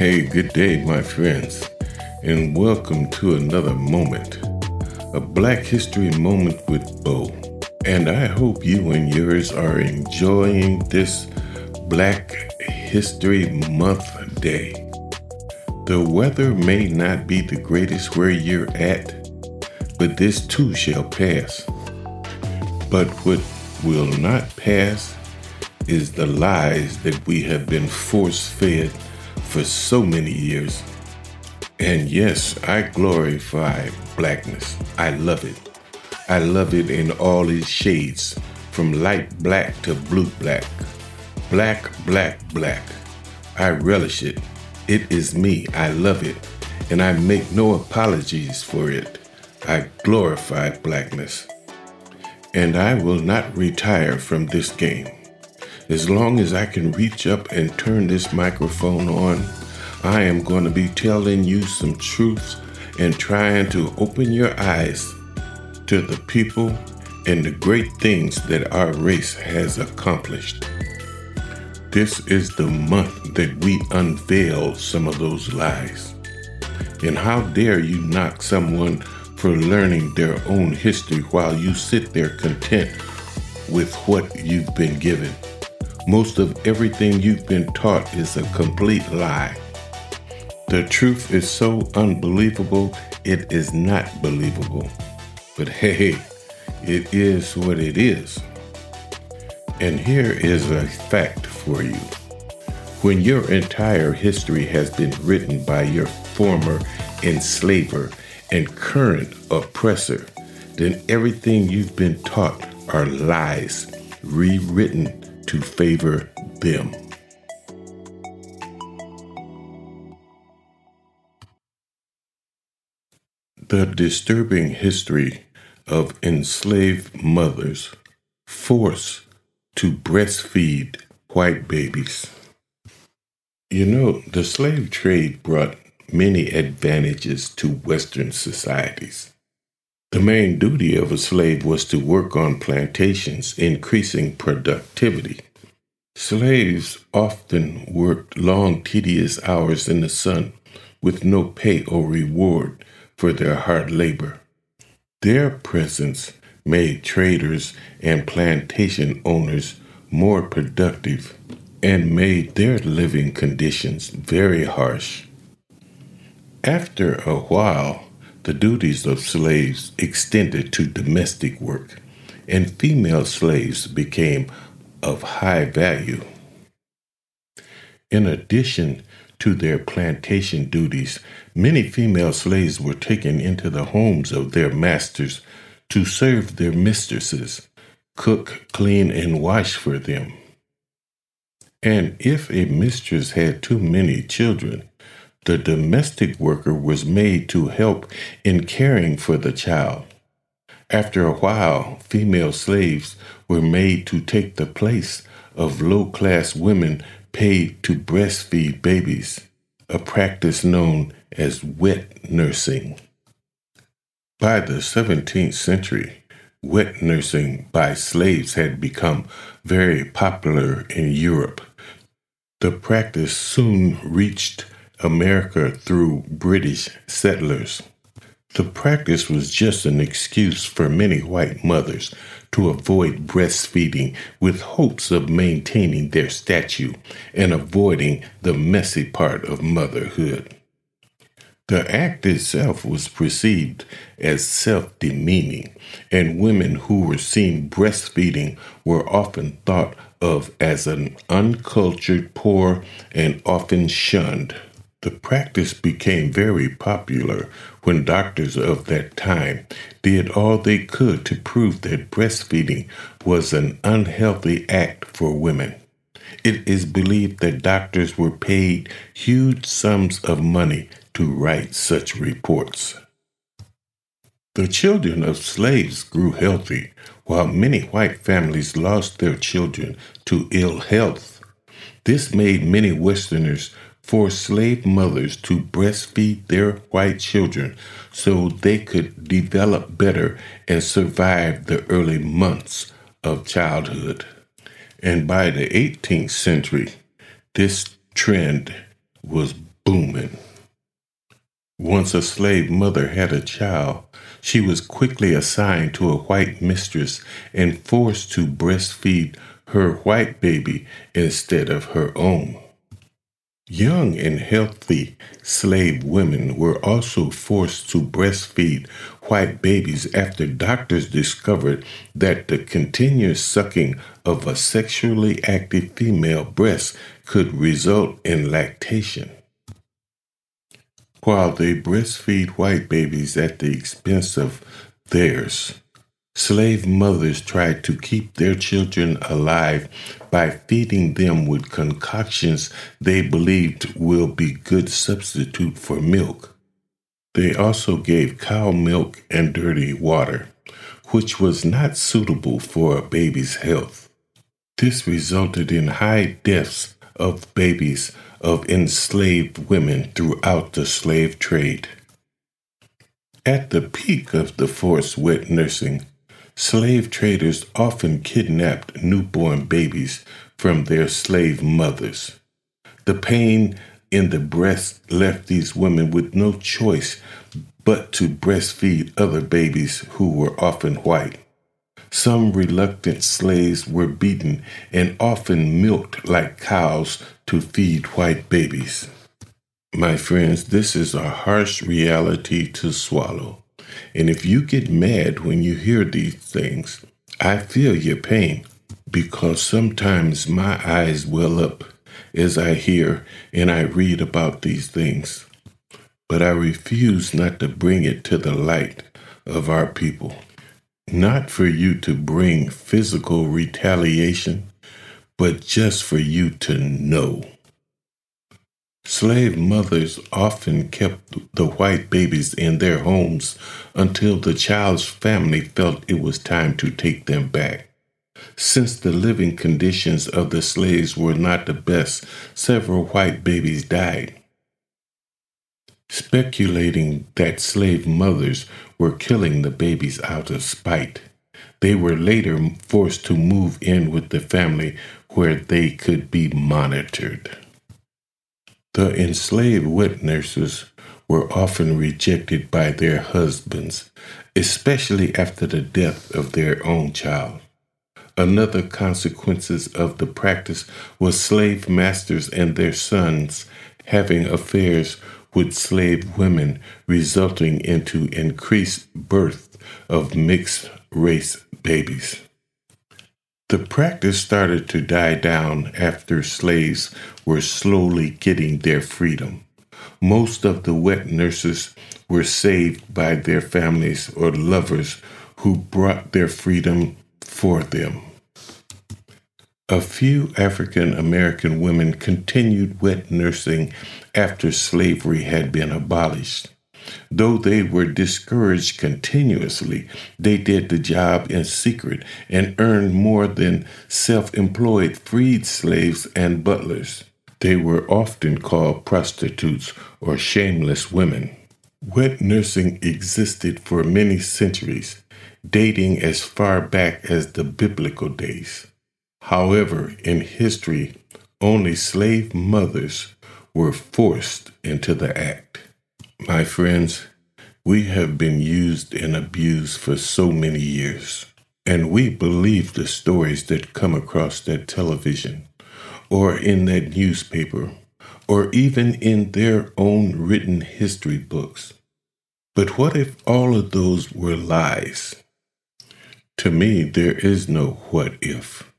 Hey, good day, my friends, and welcome to another moment, a Black History Moment with Bo. And I hope you and yours are enjoying this Black History Month day. The weather may not be the greatest where you're at, but this too shall pass. But what will not pass is the lies that we have been force fed for so many years. And yes, I glorify blackness. I love it. I love it in all its shades, from light black to blue black. Black, black, black. I relish it. It is me. I love it. And I make no apologies for it. I glorify blackness. And I will not retire from this game. As long as I can reach up and turn this microphone on, I am going to be telling you some truths and trying to open your eyes to the people and the great things that our race has accomplished. This is the month that we unveil some of those lies. And how dare you knock someone for learning their own history while you sit there content with what you've been given? Most of everything you've been taught is a complete lie. The truth is so unbelievable, it is not believable. But hey, it is what it is. And here is a fact for you. When your entire history has been written by your former enslaver and current oppressor, then everything you've been taught are lies rewritten to favor them. The disturbing history of enslaved mothers forced to breastfeed white babies. You know, the slave trade brought many advantages to Western societies. The main duty of a slave was to work on plantations, increasing productivity. Slaves often worked long, tedious hours in the sun with no pay or reward for their hard labor. Their presence made traders and plantation owners more productive and made their living conditions very harsh. After a while, the duties of slaves extended to domestic work, and female slaves became of high value. In addition to their plantation duties, many female slaves were taken into the homes of their masters to serve their mistresses, cook, clean, and wash for them. And if a mistress had too many children, the domestic worker was made to help in caring for the child. After a while, female slaves were made to take the place of low class women paid to breastfeed babies, a practice known as wet nursing. By the 17th century, wet nursing by slaves had become very popular in Europe. The practice soon reached America through British settlers. The practice was just an excuse for many white mothers to avoid breastfeeding with hopes of maintaining their stature and avoiding the messy part of motherhood. The act itself was perceived as self demeaning, and women who were seen breastfeeding were often thought of as an uncultured, poor, and often shunned. The practice became very popular when doctors of that time did all they could to prove that breastfeeding was an unhealthy act for women. It is believed that doctors were paid huge sums of money to write such reports. The children of slaves grew healthy, while many white families lost their children to ill health. This made many Westerners forced slave mothers to breastfeed their white children so they could develop better and survive the early months of childhood. And by the 18th century, this trend was booming. Once a slave mother had a child, she was quickly assigned to a white mistress and forced to breastfeed her white baby instead of her own. Young and healthy slave women were also forced to breastfeed white babies after doctors discovered that the continuous sucking of a sexually active female breast could result in lactation. While they breastfeed white babies at the expense of theirs, Slave mothers tried to keep their children alive by feeding them with concoctions they believed will be good substitute for milk. They also gave cow milk and dirty water, which was not suitable for a baby's health. This resulted in high deaths of babies of enslaved women throughout the slave trade. At the peak of the forced wet nursing, Slave traders often kidnapped newborn babies from their slave mothers. The pain in the breast left these women with no choice but to breastfeed other babies who were often white. Some reluctant slaves were beaten and often milked like cows to feed white babies. My friends, this is a harsh reality to swallow. And if you get mad when you hear these things, I feel your pain because sometimes my eyes well up as I hear and I read about these things. But I refuse not to bring it to the light of our people. Not for you to bring physical retaliation, but just for you to know. Slave mothers often kept the white babies in their homes until the child's family felt it was time to take them back. Since the living conditions of the slaves were not the best, several white babies died. Speculating that slave mothers were killing the babies out of spite, they were later forced to move in with the family where they could be monitored. The enslaved wet nurses were often rejected by their husbands, especially after the death of their own child. Another consequences of the practice was slave masters and their sons having affairs with slave women, resulting into increased birth of mixed race babies. The practice started to die down after slaves were slowly getting their freedom. Most of the wet nurses were saved by their families or lovers who brought their freedom for them. A few African American women continued wet nursing after slavery had been abolished. Though they were discouraged continuously, they did the job in secret and earned more than self employed freed slaves and butlers. They were often called prostitutes or shameless women. Wet nursing existed for many centuries, dating as far back as the biblical days. However, in history, only slave mothers were forced into the act. My friends, we have been used and abused for so many years, and we believe the stories that come across that television or in that newspaper or even in their own written history books. But what if all of those were lies? To me, there is no what if.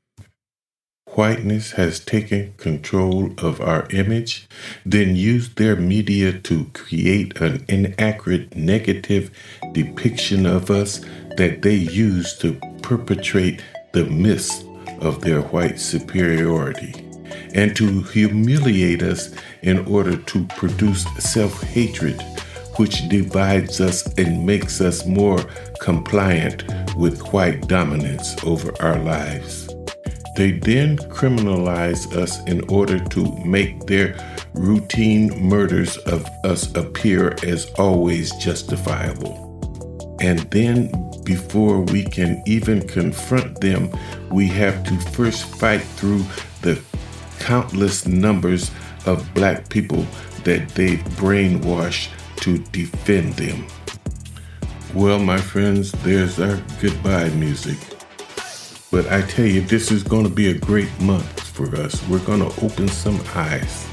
Whiteness has taken control of our image, then used their media to create an inaccurate negative depiction of us that they use to perpetrate the myths of their white superiority and to humiliate us in order to produce self hatred, which divides us and makes us more compliant with white dominance over our lives. They then criminalize us in order to make their routine murders of us appear as always justifiable. And then, before we can even confront them, we have to first fight through the countless numbers of black people that they brainwash to defend them. Well, my friends, there's our goodbye music. But I tell you, this is going to be a great month for us. We're going to open some eyes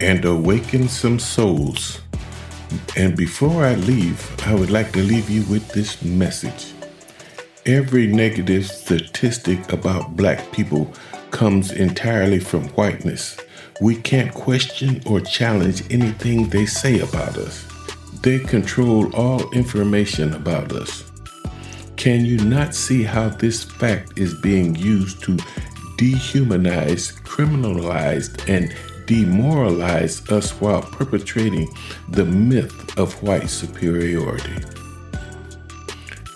and awaken some souls. And before I leave, I would like to leave you with this message. Every negative statistic about black people comes entirely from whiteness. We can't question or challenge anything they say about us. They control all information about us. Can you not see how this fact is being used to dehumanize, criminalize, and demoralize us while perpetrating the myth of white superiority?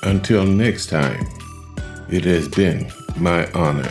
Until next time, it has been my honor